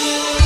you.